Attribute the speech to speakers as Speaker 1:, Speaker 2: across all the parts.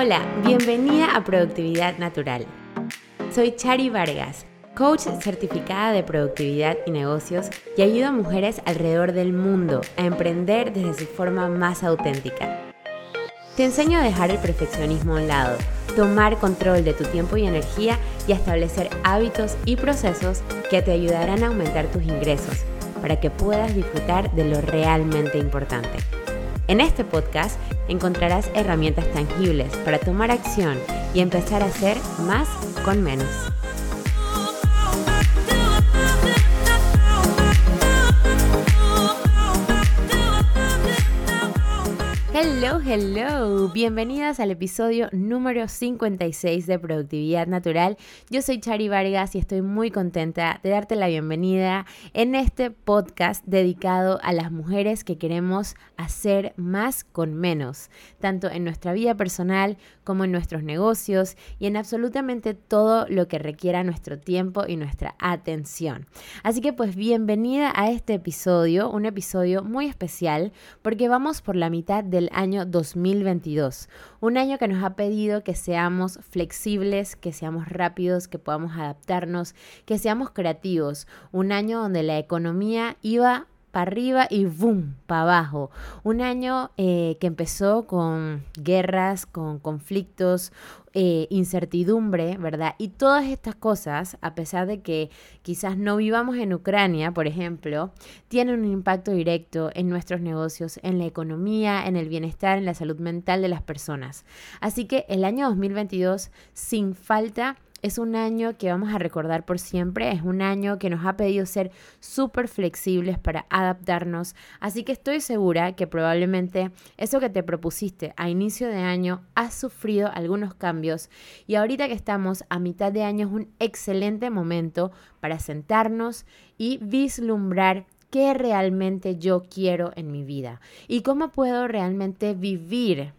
Speaker 1: Hola, bienvenida a Productividad Natural. Soy Chari Vargas, coach certificada de productividad y negocios y ayudo a mujeres alrededor del mundo a emprender desde su forma más auténtica. Te enseño a dejar el perfeccionismo a un lado, tomar control de tu tiempo y energía y establecer hábitos y procesos que te ayudarán a aumentar tus ingresos para que puedas disfrutar de lo realmente importante. En este podcast encontrarás herramientas tangibles para tomar acción y empezar a hacer más con menos. Hello, hello. Bienvenidas al episodio número 56 de Productividad Natural. Yo soy Chari Vargas y estoy muy contenta de darte la bienvenida en este podcast dedicado a las mujeres que queremos hacer más con menos, tanto en nuestra vida personal como en nuestros negocios y en absolutamente todo lo que requiera nuestro tiempo y nuestra atención. Así que pues bienvenida a este episodio, un episodio muy especial porque vamos por la mitad del año 2022. Un año que nos ha pedido que seamos flexibles, que seamos rápidos, que podamos adaptarnos, que seamos creativos. Un año donde la economía iba para arriba y boom, para abajo. Un año eh, que empezó con guerras, con conflictos, eh, incertidumbre, ¿verdad? Y todas estas cosas, a pesar de que quizás no vivamos en Ucrania, por ejemplo, tienen un impacto directo en nuestros negocios, en la economía, en el bienestar, en la salud mental de las personas. Así que el año 2022, sin falta, es un año que vamos a recordar por siempre, es un año que nos ha pedido ser súper flexibles para adaptarnos, así que estoy segura que probablemente eso que te propusiste a inicio de año has sufrido algunos cambios. Y ahorita que estamos a mitad de año es un excelente momento para sentarnos y vislumbrar qué realmente yo quiero en mi vida y cómo puedo realmente vivir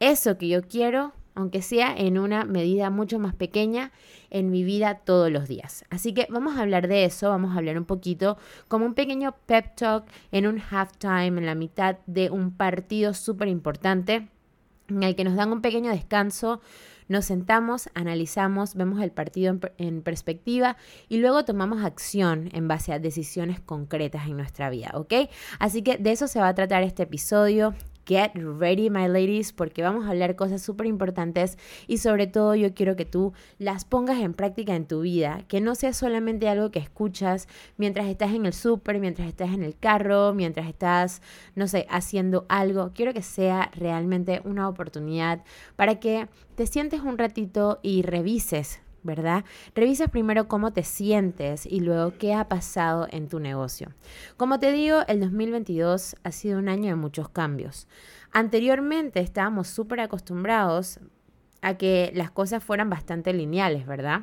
Speaker 1: eso que yo quiero aunque sea en una medida mucho más pequeña en mi vida todos los días. Así que vamos a hablar de eso, vamos a hablar un poquito como un pequeño pep talk en un halftime, en la mitad de un partido súper importante, en el que nos dan un pequeño descanso. Nos sentamos, analizamos, vemos el partido en, en, perspectiva y luego tomamos acción en base a decisiones concretas en nuestra vida, ¿ok? Así que de eso se va a tratar este episodio. Get ready, my ladies, porque vamos a hablar cosas súper importantes y sobre todo yo quiero que tú las pongas en práctica en tu vida, que no sea solamente algo que escuchas mientras estás en el súper, mientras estás en el carro, mientras estás, no sé, haciendo algo. Quiero que sea realmente una oportunidad para que te sientes un ratito y revises ¿verdad? Revisas primero cómo te sientes y luego qué ha pasado en tu negocio. Como te digo, el 2022 ha sido un año de muchos cambios. Anteriormente estábamos súper acostumbrados a que las cosas fueran bastante lineales, ¿verdad?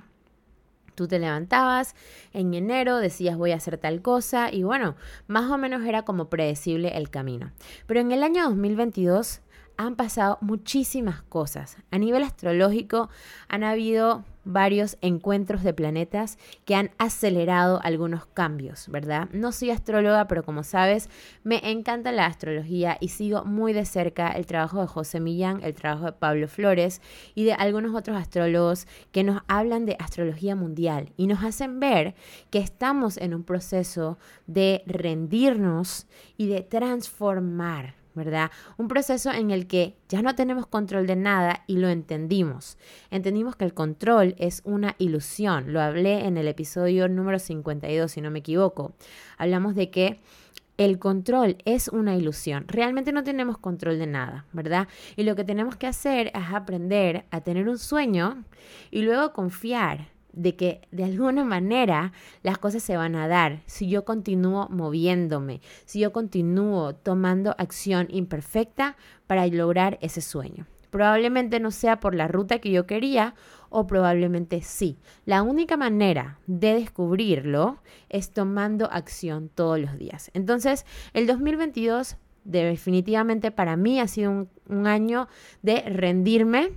Speaker 1: Tú te levantabas en enero, decías voy a hacer tal cosa y bueno, más o menos era como predecible el camino. Pero en el año 2022 han pasado muchísimas cosas. A nivel astrológico han habido varios encuentros de planetas que han acelerado algunos cambios, ¿verdad? No soy astróloga, pero como sabes, me encanta la astrología y sigo muy de cerca el trabajo de José Millán, el trabajo de Pablo Flores y de algunos otros astrólogos que nos hablan de astrología mundial y nos hacen ver que estamos en un proceso de rendirnos y de transformar ¿verdad? Un proceso en el que ya no tenemos control de nada y lo entendimos. Entendimos que el control es una ilusión. Lo hablé en el episodio número 52, si no me equivoco. Hablamos de que el control es una ilusión. Realmente no tenemos control de nada, ¿verdad? Y lo que tenemos que hacer es aprender a tener un sueño y luego confiar de que de alguna manera las cosas se van a dar si yo continúo moviéndome, si yo continúo tomando acción imperfecta para lograr ese sueño. Probablemente no sea por la ruta que yo quería o probablemente sí. La única manera de descubrirlo es tomando acción todos los días. Entonces, el 2022 definitivamente para mí ha sido un, un año de rendirme,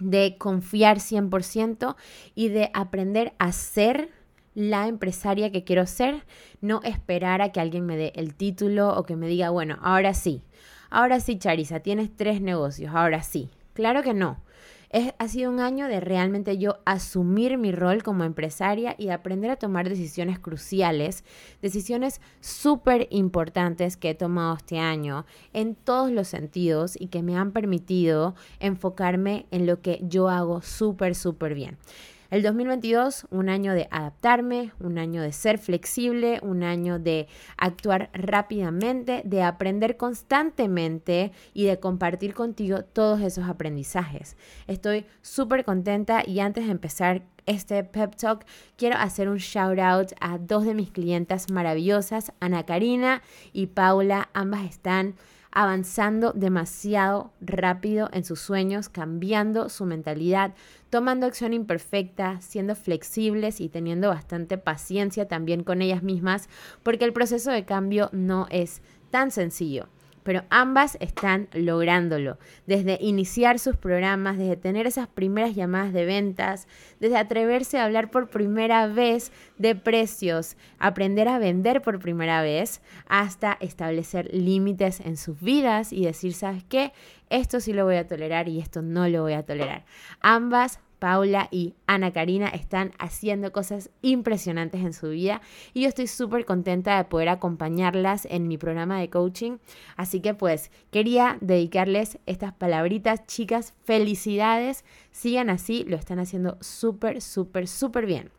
Speaker 1: de confiar 100% y de aprender a ser la empresaria que quiero ser, no esperar a que alguien me dé el título o que me diga, bueno, ahora sí, ahora sí, Charisa, tienes tres negocios, ahora sí. Claro que no. Es, ha sido un año de realmente yo asumir mi rol como empresaria y aprender a tomar decisiones cruciales, decisiones súper importantes que he tomado este año en todos los sentidos y que me han permitido enfocarme en lo que yo hago súper, súper bien. El 2022, un año de adaptarme, un año de ser flexible, un año de actuar rápidamente, de aprender constantemente y de compartir contigo todos esos aprendizajes. Estoy súper contenta y antes de empezar este pep talk, quiero hacer un shout out a dos de mis clientas maravillosas, Ana Karina y Paula. Ambas están avanzando demasiado rápido en sus sueños, cambiando su mentalidad, tomando acción imperfecta, siendo flexibles y teniendo bastante paciencia también con ellas mismas, porque el proceso de cambio no es tan sencillo pero ambas están lográndolo. Desde iniciar sus programas, desde tener esas primeras llamadas de ventas, desde atreverse a hablar por primera vez de precios, aprender a vender por primera vez, hasta establecer límites en sus vidas y decir, ¿sabes qué? Esto sí lo voy a tolerar y esto no lo voy a tolerar. Ambas Paula y Ana Karina están haciendo cosas impresionantes en su vida y yo estoy súper contenta de poder acompañarlas en mi programa de coaching. Así que pues quería dedicarles estas palabritas, chicas, felicidades, sigan así, lo están haciendo súper, súper, súper bien.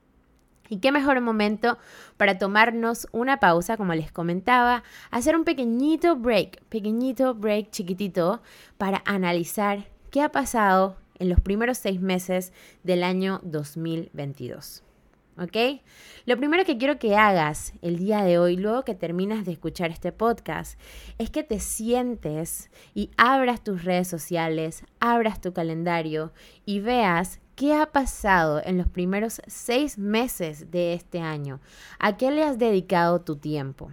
Speaker 1: Y qué mejor momento para tomarnos una pausa, como les comentaba, hacer un pequeñito break, pequeñito break chiquitito para analizar qué ha pasado en los primeros seis meses del año 2022. ¿Ok? Lo primero que quiero que hagas el día de hoy, luego que terminas de escuchar este podcast, es que te sientes y abras tus redes sociales, abras tu calendario y veas qué ha pasado en los primeros seis meses de este año. ¿A qué le has dedicado tu tiempo?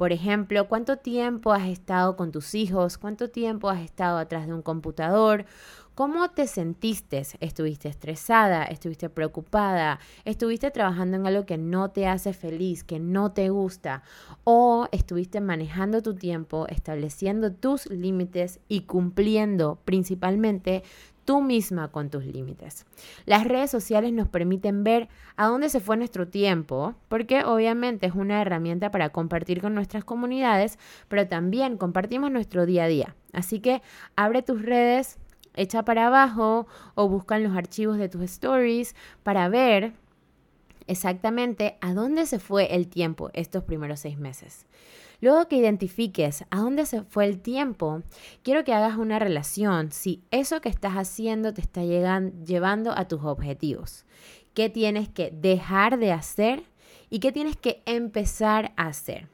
Speaker 1: Por ejemplo, ¿cuánto tiempo has estado con tus hijos? ¿Cuánto tiempo has estado atrás de un computador? ¿Cómo te sentiste? ¿Estuviste estresada? ¿Estuviste preocupada? ¿Estuviste trabajando en algo que no te hace feliz, que no te gusta? ¿O estuviste manejando tu tiempo, estableciendo tus límites y cumpliendo principalmente tú misma con tus límites. Las redes sociales nos permiten ver a dónde se fue nuestro tiempo, porque obviamente es una herramienta para compartir con nuestras comunidades, pero también compartimos nuestro día a día. Así que abre tus redes, echa para abajo o busca en los archivos de tus stories para ver exactamente a dónde se fue el tiempo estos primeros seis meses. Luego que identifiques a dónde se fue el tiempo, quiero que hagas una relación si eso que estás haciendo te está llevando a tus objetivos. ¿Qué tienes que dejar de hacer y qué tienes que empezar a hacer?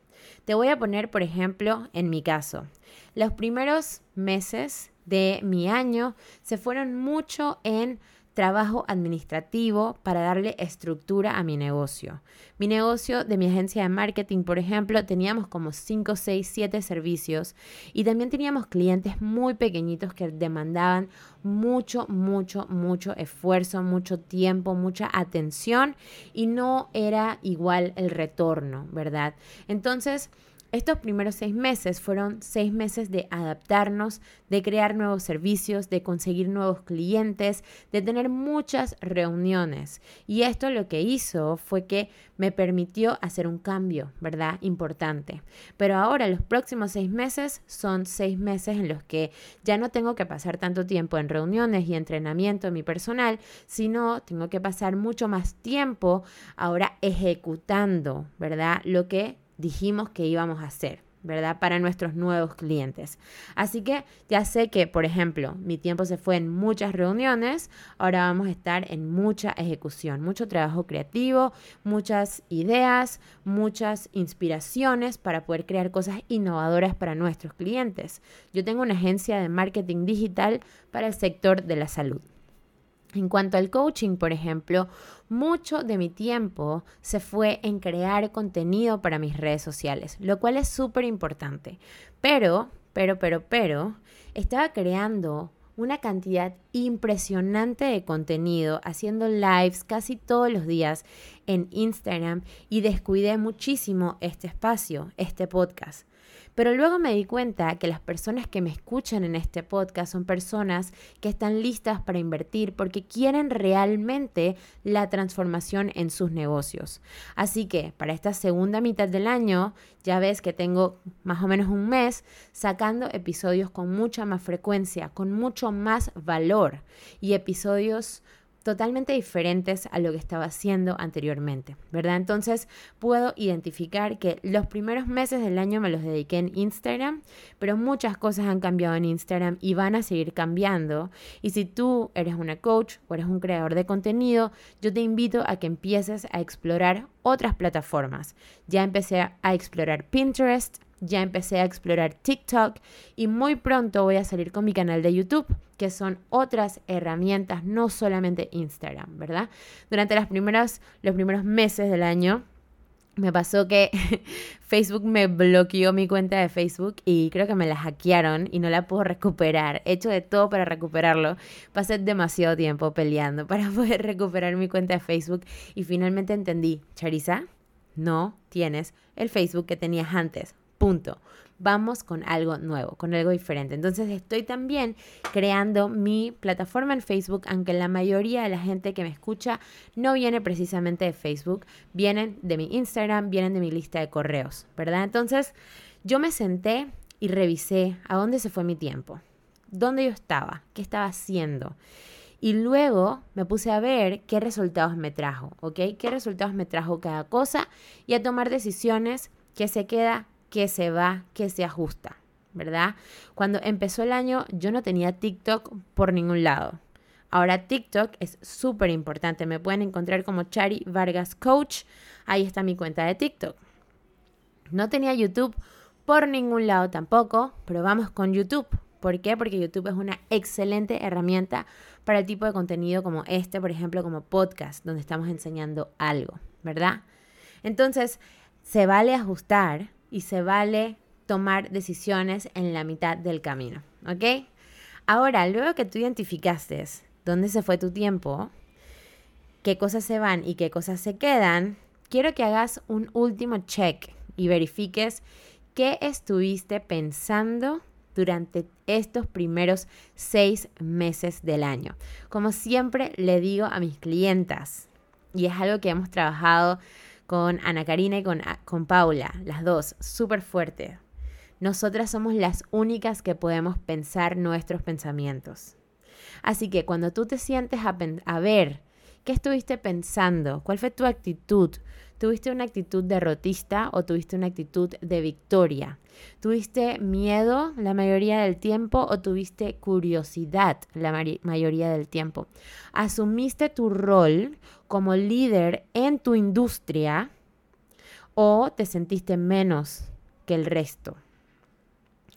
Speaker 1: Te voy a poner, por ejemplo, en mi caso, los primeros meses de mi año se fueron mucho en trabajo administrativo para darle estructura a mi negocio. Mi negocio de mi agencia de marketing, por ejemplo, teníamos como 5, 6, 7 servicios y también teníamos clientes muy pequeñitos que demandaban mucho, mucho, mucho esfuerzo, mucho tiempo, mucha atención y no era igual el retorno, ¿verdad? Entonces, estos primeros seis meses fueron seis meses de adaptarnos, de crear nuevos servicios, de conseguir nuevos clientes, de tener muchas reuniones. Y esto lo que hizo fue que me permitió hacer un cambio, ¿verdad? Importante. Pero ahora los próximos seis meses son seis meses en los que ya no tengo que pasar tanto tiempo en reuniones y entrenamiento en mi personal, sino tengo que pasar mucho más tiempo ahora ejecutando, ¿verdad? Lo que dijimos que íbamos a hacer. ¿verdad? Para nuestros nuevos clientes. Así que ya sé que, por ejemplo, mi tiempo se fue en muchas reuniones, ahora vamos a estar en mucha ejecución, mucho trabajo creativo, muchas ideas, muchas inspiraciones para poder crear cosas innovadoras para nuestros clientes. Yo tengo una agencia de marketing digital para el sector de la salud. En cuanto al coaching, por ejemplo, mucho de mi tiempo se fue en crear contenido para mis redes sociales, lo cual es súper importante. Pero, pero, pero, pero, estaba creando una cantidad impresionante de contenido, haciendo lives casi todos los días en Instagram y descuidé muchísimo este espacio, este podcast. Pero luego me di cuenta que las personas que me escuchan en este podcast son personas que están listas para invertir porque quieren realmente la transformación en sus negocios. Así que para esta segunda mitad del año, ya ves que tengo más o menos un mes sacando episodios con mucha más frecuencia, con mucho más valor y episodios totalmente diferentes a lo que estaba haciendo anteriormente, ¿verdad? Entonces puedo identificar que los primeros meses del año me los dediqué en Instagram, pero muchas cosas han cambiado en Instagram y van a seguir cambiando. Y si tú eres una coach o eres un creador de contenido, yo te invito a que empieces a explorar otras plataformas. Ya empecé a explorar Pinterest, ya empecé a explorar TikTok y muy pronto voy a salir con mi canal de YouTube, que son otras herramientas, no solamente Instagram, ¿verdad? Durante los primeros meses del año me pasó que Facebook me bloqueó mi cuenta de Facebook y creo que me la hackearon y no la puedo recuperar. He hecho de todo para recuperarlo. Pasé demasiado tiempo peleando para poder recuperar mi cuenta de Facebook y finalmente entendí, Charisa, no tienes el Facebook que tenías antes. Punto. Vamos con algo nuevo, con algo diferente. Entonces estoy también creando mi plataforma en Facebook, aunque la mayoría de la gente que me escucha no viene precisamente de Facebook, vienen de mi Instagram, vienen de mi lista de correos, ¿verdad? Entonces yo me senté y revisé a dónde se fue mi tiempo, dónde yo estaba, qué estaba haciendo. Y luego me puse a ver qué resultados me trajo, ¿ok? ¿Qué resultados me trajo cada cosa? Y a tomar decisiones que se queda que se va, que se ajusta, ¿verdad? Cuando empezó el año yo no tenía TikTok por ningún lado. Ahora TikTok es súper importante. Me pueden encontrar como Chari Vargas Coach. Ahí está mi cuenta de TikTok. No tenía YouTube por ningún lado tampoco, pero vamos con YouTube. ¿Por qué? Porque YouTube es una excelente herramienta para el tipo de contenido como este, por ejemplo, como podcast, donde estamos enseñando algo, ¿verdad? Entonces, se vale ajustar, y se vale tomar decisiones en la mitad del camino, ¿ok? Ahora, luego que tú identificaste dónde se fue tu tiempo, qué cosas se van y qué cosas se quedan, quiero que hagas un último check y verifiques qué estuviste pensando durante estos primeros seis meses del año. Como siempre le digo a mis clientas, y es algo que hemos trabajado con Ana Karina y con, con Paula, las dos, súper fuerte. Nosotras somos las únicas que podemos pensar nuestros pensamientos. Así que cuando tú te sientes a, a ver qué estuviste pensando, cuál fue tu actitud, ¿Tuviste una actitud derrotista o tuviste una actitud de victoria? ¿Tuviste miedo la mayoría del tiempo o tuviste curiosidad la mayoría del tiempo? ¿Asumiste tu rol como líder en tu industria o te sentiste menos que el resto?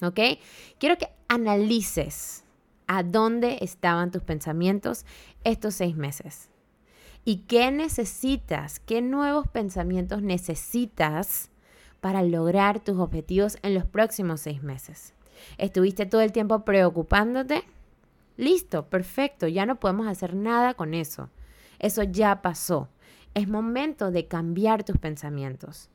Speaker 1: ¿Ok? Quiero que analices a dónde estaban tus pensamientos estos seis meses. ¿Y qué necesitas? ¿Qué nuevos pensamientos necesitas para lograr tus objetivos en los próximos seis meses? ¿Estuviste todo el tiempo preocupándote? Listo, perfecto, ya no podemos hacer nada con eso. Eso ya pasó. Es momento de cambiar tus pensamientos.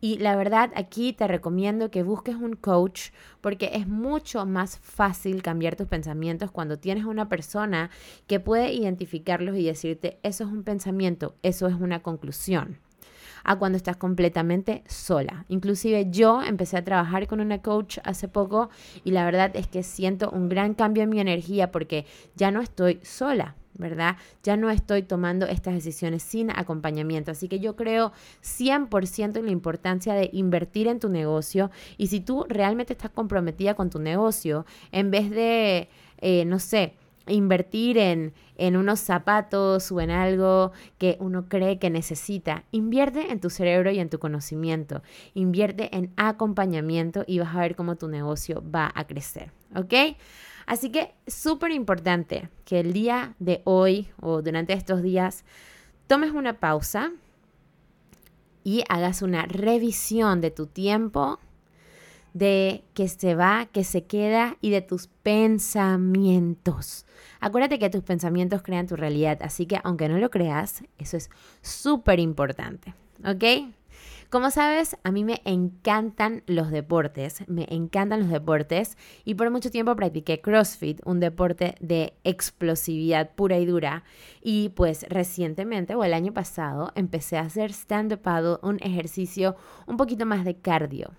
Speaker 1: Y la verdad, aquí te recomiendo que busques un coach porque es mucho más fácil cambiar tus pensamientos cuando tienes una persona que puede identificarlos y decirte, eso es un pensamiento, eso es una conclusión a cuando estás completamente sola. Inclusive yo empecé a trabajar con una coach hace poco y la verdad es que siento un gran cambio en mi energía porque ya no estoy sola. ¿Verdad? Ya no estoy tomando estas decisiones sin acompañamiento. Así que yo creo 100% en la importancia de invertir en tu negocio y si tú realmente estás comprometida con tu negocio, en vez de, eh, no sé, invertir en, en unos zapatos o en algo que uno cree que necesita. Invierte en tu cerebro y en tu conocimiento. Invierte en acompañamiento y vas a ver cómo tu negocio va a crecer. ¿Ok? Así que súper importante que el día de hoy o durante estos días tomes una pausa y hagas una revisión de tu tiempo, de que se va, que se queda y de tus pensamientos. Acuérdate que tus pensamientos crean tu realidad, así que aunque no lo creas, eso es súper importante, ¿ok? Como sabes, a mí me encantan los deportes, me encantan los deportes y por mucho tiempo practiqué CrossFit, un deporte de explosividad pura y dura. Y pues recientemente o el año pasado empecé a hacer stand-up paddle, un ejercicio un poquito más de cardio.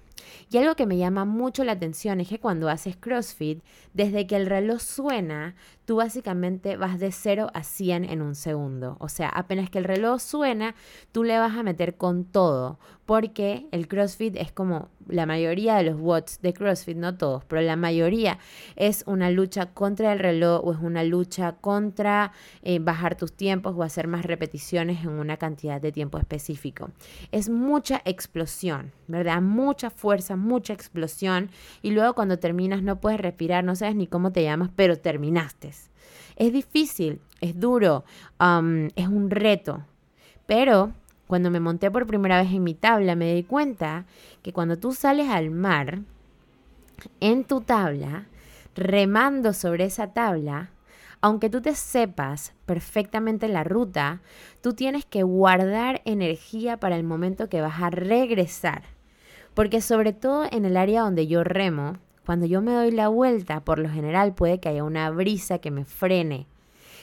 Speaker 1: Y algo que me llama mucho la atención es que cuando haces CrossFit, desde que el reloj suena, tú básicamente vas de 0 a 100 en un segundo. O sea, apenas que el reloj suena, tú le vas a meter con todo, porque el CrossFit es como la mayoría de los watts de CrossFit, no todos, pero la mayoría es una lucha contra el reloj o es una lucha contra eh, bajar tus tiempos o hacer más repeticiones en una cantidad de tiempo específico. Es mucha explosión, ¿verdad? Mucha fuerza, mucha explosión y luego cuando terminas no puedes respirar, no sabes ni cómo te llamas, pero terminaste. Es difícil, es duro, um, es un reto, pero cuando me monté por primera vez en mi tabla me di cuenta que cuando tú sales al mar, en tu tabla, remando sobre esa tabla, aunque tú te sepas perfectamente la ruta, tú tienes que guardar energía para el momento que vas a regresar. Porque sobre todo en el área donde yo remo, cuando yo me doy la vuelta, por lo general puede que haya una brisa que me frene.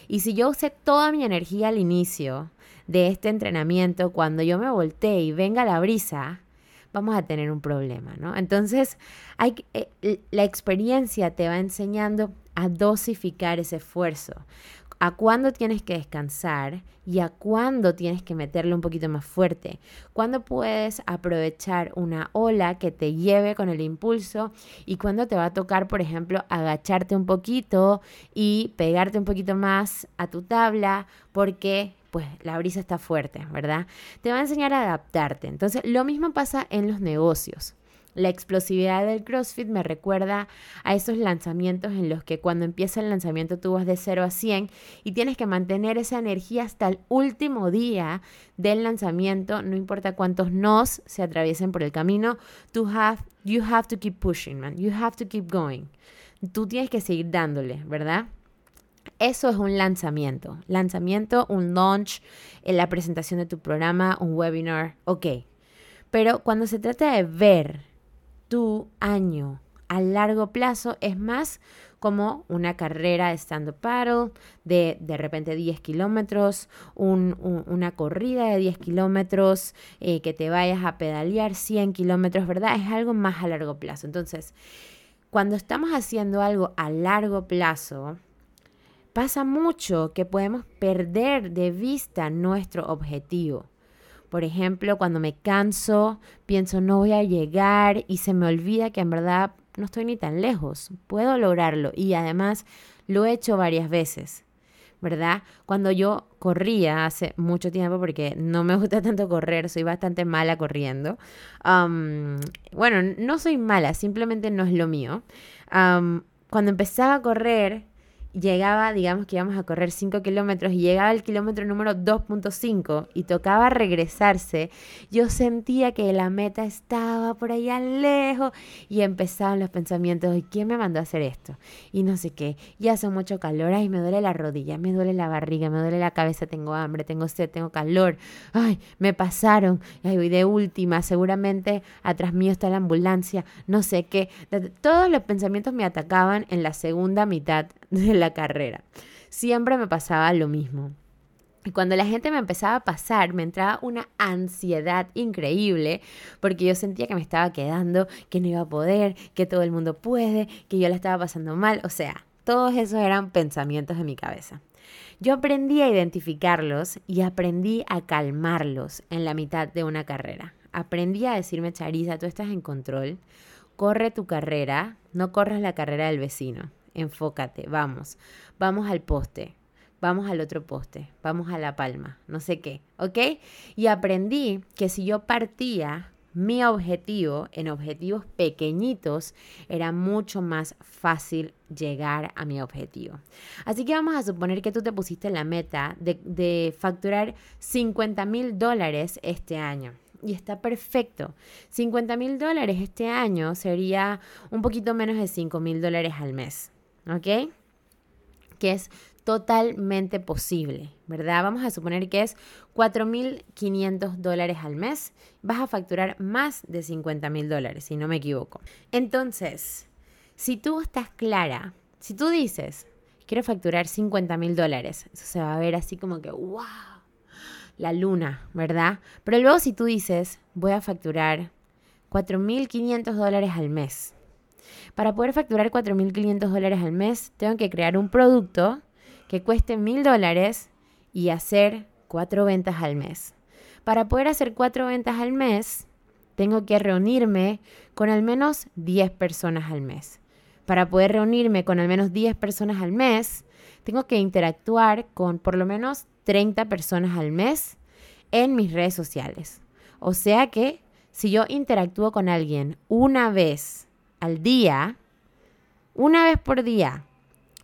Speaker 1: Y si yo usé toda mi energía al inicio de este entrenamiento, cuando yo me voltee y venga la brisa, vamos a tener un problema, ¿no? Entonces, eh, la experiencia te va enseñando a dosificar ese esfuerzo a cuándo tienes que descansar y a cuándo tienes que meterle un poquito más fuerte. Cuándo puedes aprovechar una ola que te lleve con el impulso y cuándo te va a tocar, por ejemplo, agacharte un poquito y pegarte un poquito más a tu tabla porque pues la brisa está fuerte, ¿verdad? Te va a enseñar a adaptarte. Entonces, lo mismo pasa en los negocios. La explosividad del CrossFit me recuerda a esos lanzamientos en los que cuando empieza el lanzamiento tú vas de 0 a 100 y tienes que mantener esa energía hasta el último día del lanzamiento, no importa cuántos nos se atraviesen por el camino, you have to keep pushing, man. You have to keep going. Tú tienes que seguir dándole, ¿verdad? Eso es un lanzamiento. Lanzamiento, un launch, en la presentación de tu programa, un webinar, ok. Pero cuando se trata de ver tu año a largo plazo es más como una carrera de stand-up paddle de de repente 10 kilómetros, una corrida de 10 kilómetros, eh, que te vayas a pedalear 100 kilómetros, ¿verdad? Es algo más a largo plazo. Entonces, cuando estamos haciendo algo a largo plazo, pasa mucho que podemos perder de vista nuestro objetivo. Por ejemplo, cuando me canso, pienso no voy a llegar y se me olvida que en verdad no estoy ni tan lejos, puedo lograrlo y además lo he hecho varias veces. ¿verdad? Cuando yo corría hace mucho tiempo, porque no me gusta tanto correr, soy bastante mala corriendo. bueno, no soy mala, simplemente no es lo mío. cuando empezaba a correr, llegaba, digamos que íbamos a correr 5 kilómetros y llegaba el kilómetro número 2.5 y tocaba regresarse, yo sentía que la meta estaba por allá lejos y empezaban los pensamientos, ¿y quién me mandó a hacer esto? Y no sé qué, y hace mucho calor, ay, me duele la rodilla, me duele la barriga, me duele la cabeza, tengo hambre, tengo sed, tengo calor, ay, me pasaron, ay, de última, seguramente atrás mío está la ambulancia, no sé qué, todos los pensamientos me atacaban en la segunda mitad de la carrera. Siempre me pasaba lo mismo. Y cuando la gente me empezaba a pasar, me entraba una ansiedad increíble porque yo sentía que me estaba quedando, que no iba a poder, que todo el mundo puede, que yo la estaba pasando mal. O sea, todos esos eran pensamientos de mi cabeza. Yo aprendí a identificarlos y aprendí a calmarlos en la mitad de una carrera. Aprendí a decirme, Charisa, tú estás en control, corre tu carrera, no corras la carrera del vecino enfócate, vamos, vamos al poste, vamos al otro poste, vamos a la palma, no sé qué, ¿ok? Y aprendí que si yo partía mi objetivo en objetivos pequeñitos, era mucho más fácil llegar a mi objetivo. Así que vamos a suponer que tú te pusiste la meta de, de facturar 50 mil dólares este año y está perfecto. 50 mil dólares este año sería un poquito menos de 5 mil dólares al mes. ¿Ok? Que es totalmente posible, ¿verdad? Vamos a suponer que es 4.500 dólares al mes. Vas a facturar más de 50.000 dólares, si no me equivoco. Entonces, si tú estás clara, si tú dices, quiero facturar 50.000 dólares, eso se va a ver así como que, wow, la luna, ¿verdad? Pero luego si tú dices, voy a facturar 4.500 dólares al mes. Para poder facturar 4.500 dólares al mes, tengo que crear un producto que cueste mil dólares y hacer cuatro ventas al mes. Para poder hacer cuatro ventas al mes, tengo que reunirme con al menos 10 personas al mes. Para poder reunirme con al menos 10 personas al mes, tengo que interactuar con por lo menos 30 personas al mes en mis redes sociales. O sea que si yo interactúo con alguien una vez al día, una vez por día,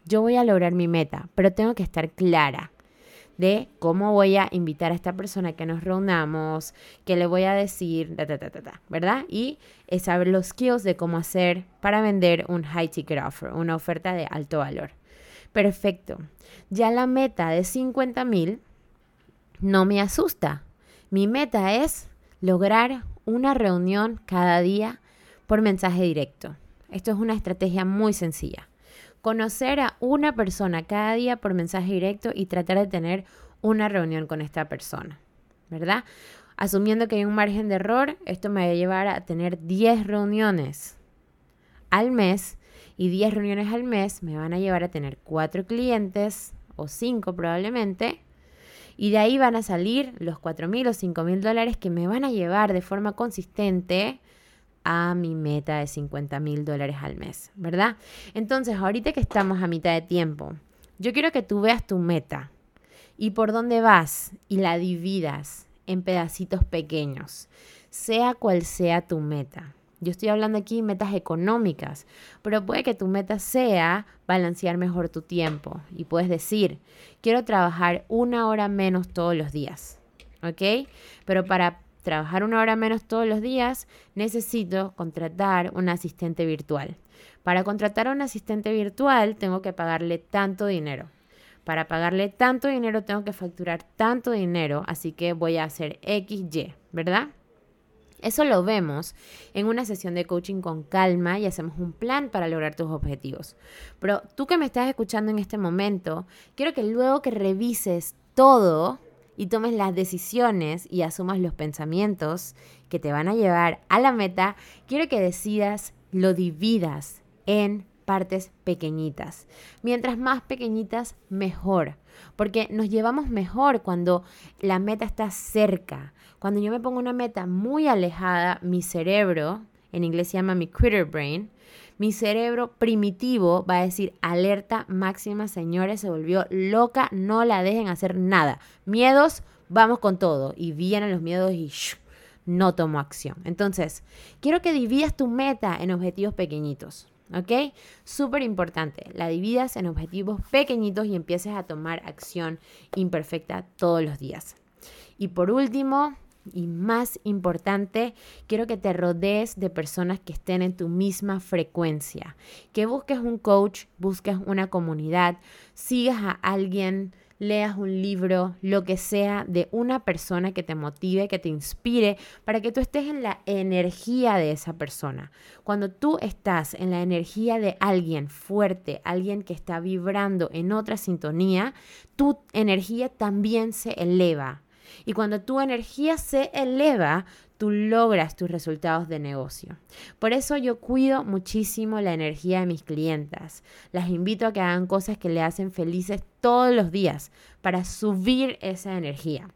Speaker 1: yo voy a lograr mi meta, pero tengo que estar clara de cómo voy a invitar a esta persona que nos reunamos, qué le voy a decir, ¿verdad? Y saber los skills de cómo hacer para vender un high ticket offer, una oferta de alto valor. Perfecto. Ya la meta de 50 mil no me asusta. Mi meta es lograr una reunión cada día por mensaje directo. Esto es una estrategia muy sencilla conocer a una persona cada día por mensaje directo y tratar de tener una reunión con esta persona, ¿verdad? Asumiendo que hay un margen de error, esto me va a llevar a tener 10 reuniones al mes y 10 reuniones al mes me van a llevar a tener 4 clientes o 5 probablemente. Y de ahí van a salir los 4 mil o 5 mil dólares que me van a llevar de forma consistente a mi meta de 50 mil dólares al mes, ¿verdad? Entonces, ahorita que estamos a mitad de tiempo, yo quiero que tú veas tu meta y por dónde vas y la dividas en pedacitos pequeños, sea cual sea tu meta. Yo estoy hablando aquí de metas económicas, pero puede que tu meta sea balancear mejor tu tiempo y puedes decir, quiero trabajar una hora menos todos los días, ¿ok? Pero para trabajar una hora menos todos los días, necesito contratar un asistente virtual. Para contratar a un asistente virtual tengo que pagarle tanto dinero. Para pagarle tanto dinero tengo que facturar tanto dinero, así que voy a hacer XY, ¿verdad? Eso lo vemos en una sesión de coaching con calma y hacemos un plan para lograr tus objetivos. Pero tú que me estás escuchando en este momento, quiero que luego que revises todo, y tomes las decisiones y asumas los pensamientos que te van a llevar a la meta, quiero que decidas, lo dividas en partes pequeñitas. Mientras más pequeñitas, mejor. Porque nos llevamos mejor cuando la meta está cerca. Cuando yo me pongo una meta muy alejada, mi cerebro, en inglés se llama mi critter brain, mi cerebro primitivo va a decir, alerta máxima, señores, se volvió loca, no la dejen hacer nada. Miedos, vamos con todo. Y vienen los miedos y no tomo acción. Entonces, quiero que dividas tu meta en objetivos pequeñitos. ¿Ok? Súper importante. La dividas en objetivos pequeñitos y empieces a tomar acción imperfecta todos los días. Y por último, y más importante, quiero que te rodees de personas que estén en tu misma frecuencia, que busques un coach, busques una comunidad, sigas a alguien, leas un libro, lo que sea, de una persona que te motive, que te inspire, para que tú estés en la energía de esa persona. Cuando tú estás en la energía de alguien fuerte, alguien que está vibrando en otra sintonía, tu energía también se eleva y cuando tu energía se eleva, tú logras tus resultados de negocio. Por eso yo cuido muchísimo la energía de mis clientas. Las invito a que hagan cosas que le hacen felices todos los días para subir esa energía.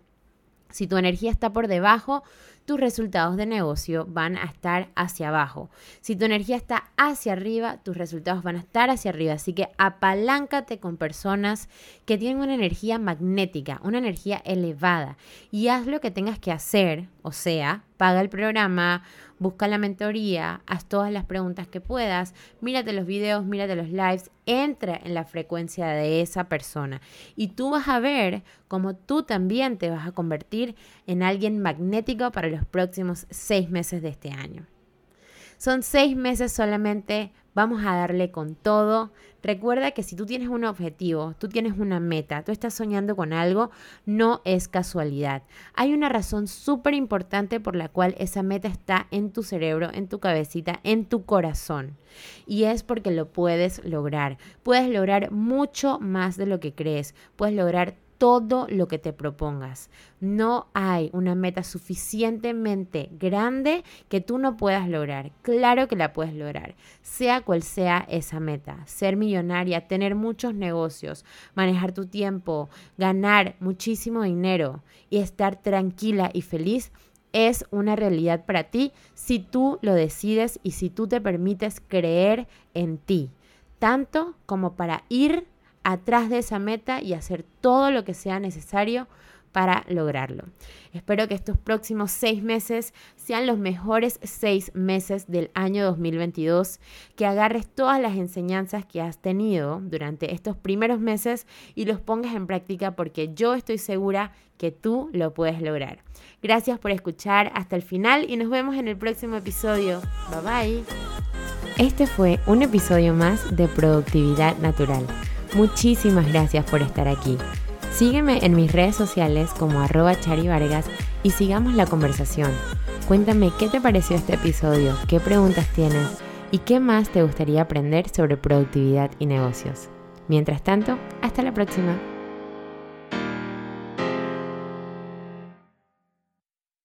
Speaker 1: Si tu energía está por debajo, tus resultados de negocio van a estar hacia abajo. Si tu energía está hacia arriba, tus resultados van a estar hacia arriba. Así que apaláncate con personas que tienen una energía magnética, una energía elevada y haz lo que tengas que hacer, o sea, paga el programa busca la mentoría, haz todas las preguntas que puedas, mírate los videos, mírate los lives, entra en la frecuencia de esa persona y tú vas a ver cómo tú también te vas a convertir en alguien magnético para los próximos seis meses de este año. Son seis meses solamente Vamos a darle con todo. Recuerda que si tú tienes un objetivo, tú tienes una meta, tú estás soñando con algo, no es casualidad. Hay una razón súper importante por la cual esa meta está en tu cerebro, en tu cabecita, en tu corazón. Y es porque lo puedes lograr. Puedes lograr mucho más de lo que crees. Puedes lograr todo lo que te propongas. No hay una meta suficientemente grande que tú no puedas lograr. Claro que la puedes lograr, sea cual sea esa meta. Ser millonaria, tener muchos negocios, manejar tu tiempo, ganar muchísimo dinero y estar tranquila y feliz es una realidad para ti si tú lo decides y si tú te permites creer en ti, tanto como para ir atrás de esa meta y hacer todo lo que sea necesario para lograrlo. Espero que estos próximos seis meses sean los mejores seis meses del año 2022, que agarres todas las enseñanzas que has tenido durante estos primeros meses y los pongas en práctica porque yo estoy segura que tú lo puedes lograr. Gracias por escuchar hasta el final y nos vemos en el próximo episodio. Bye bye. Este fue un episodio más de Productividad Natural. Muchísimas gracias por estar aquí. Sígueme en mis redes sociales como arroba charivargas y sigamos la conversación. Cuéntame qué te pareció este episodio, qué preguntas tienes y qué más te gustaría aprender sobre productividad y negocios. Mientras tanto, hasta la próxima.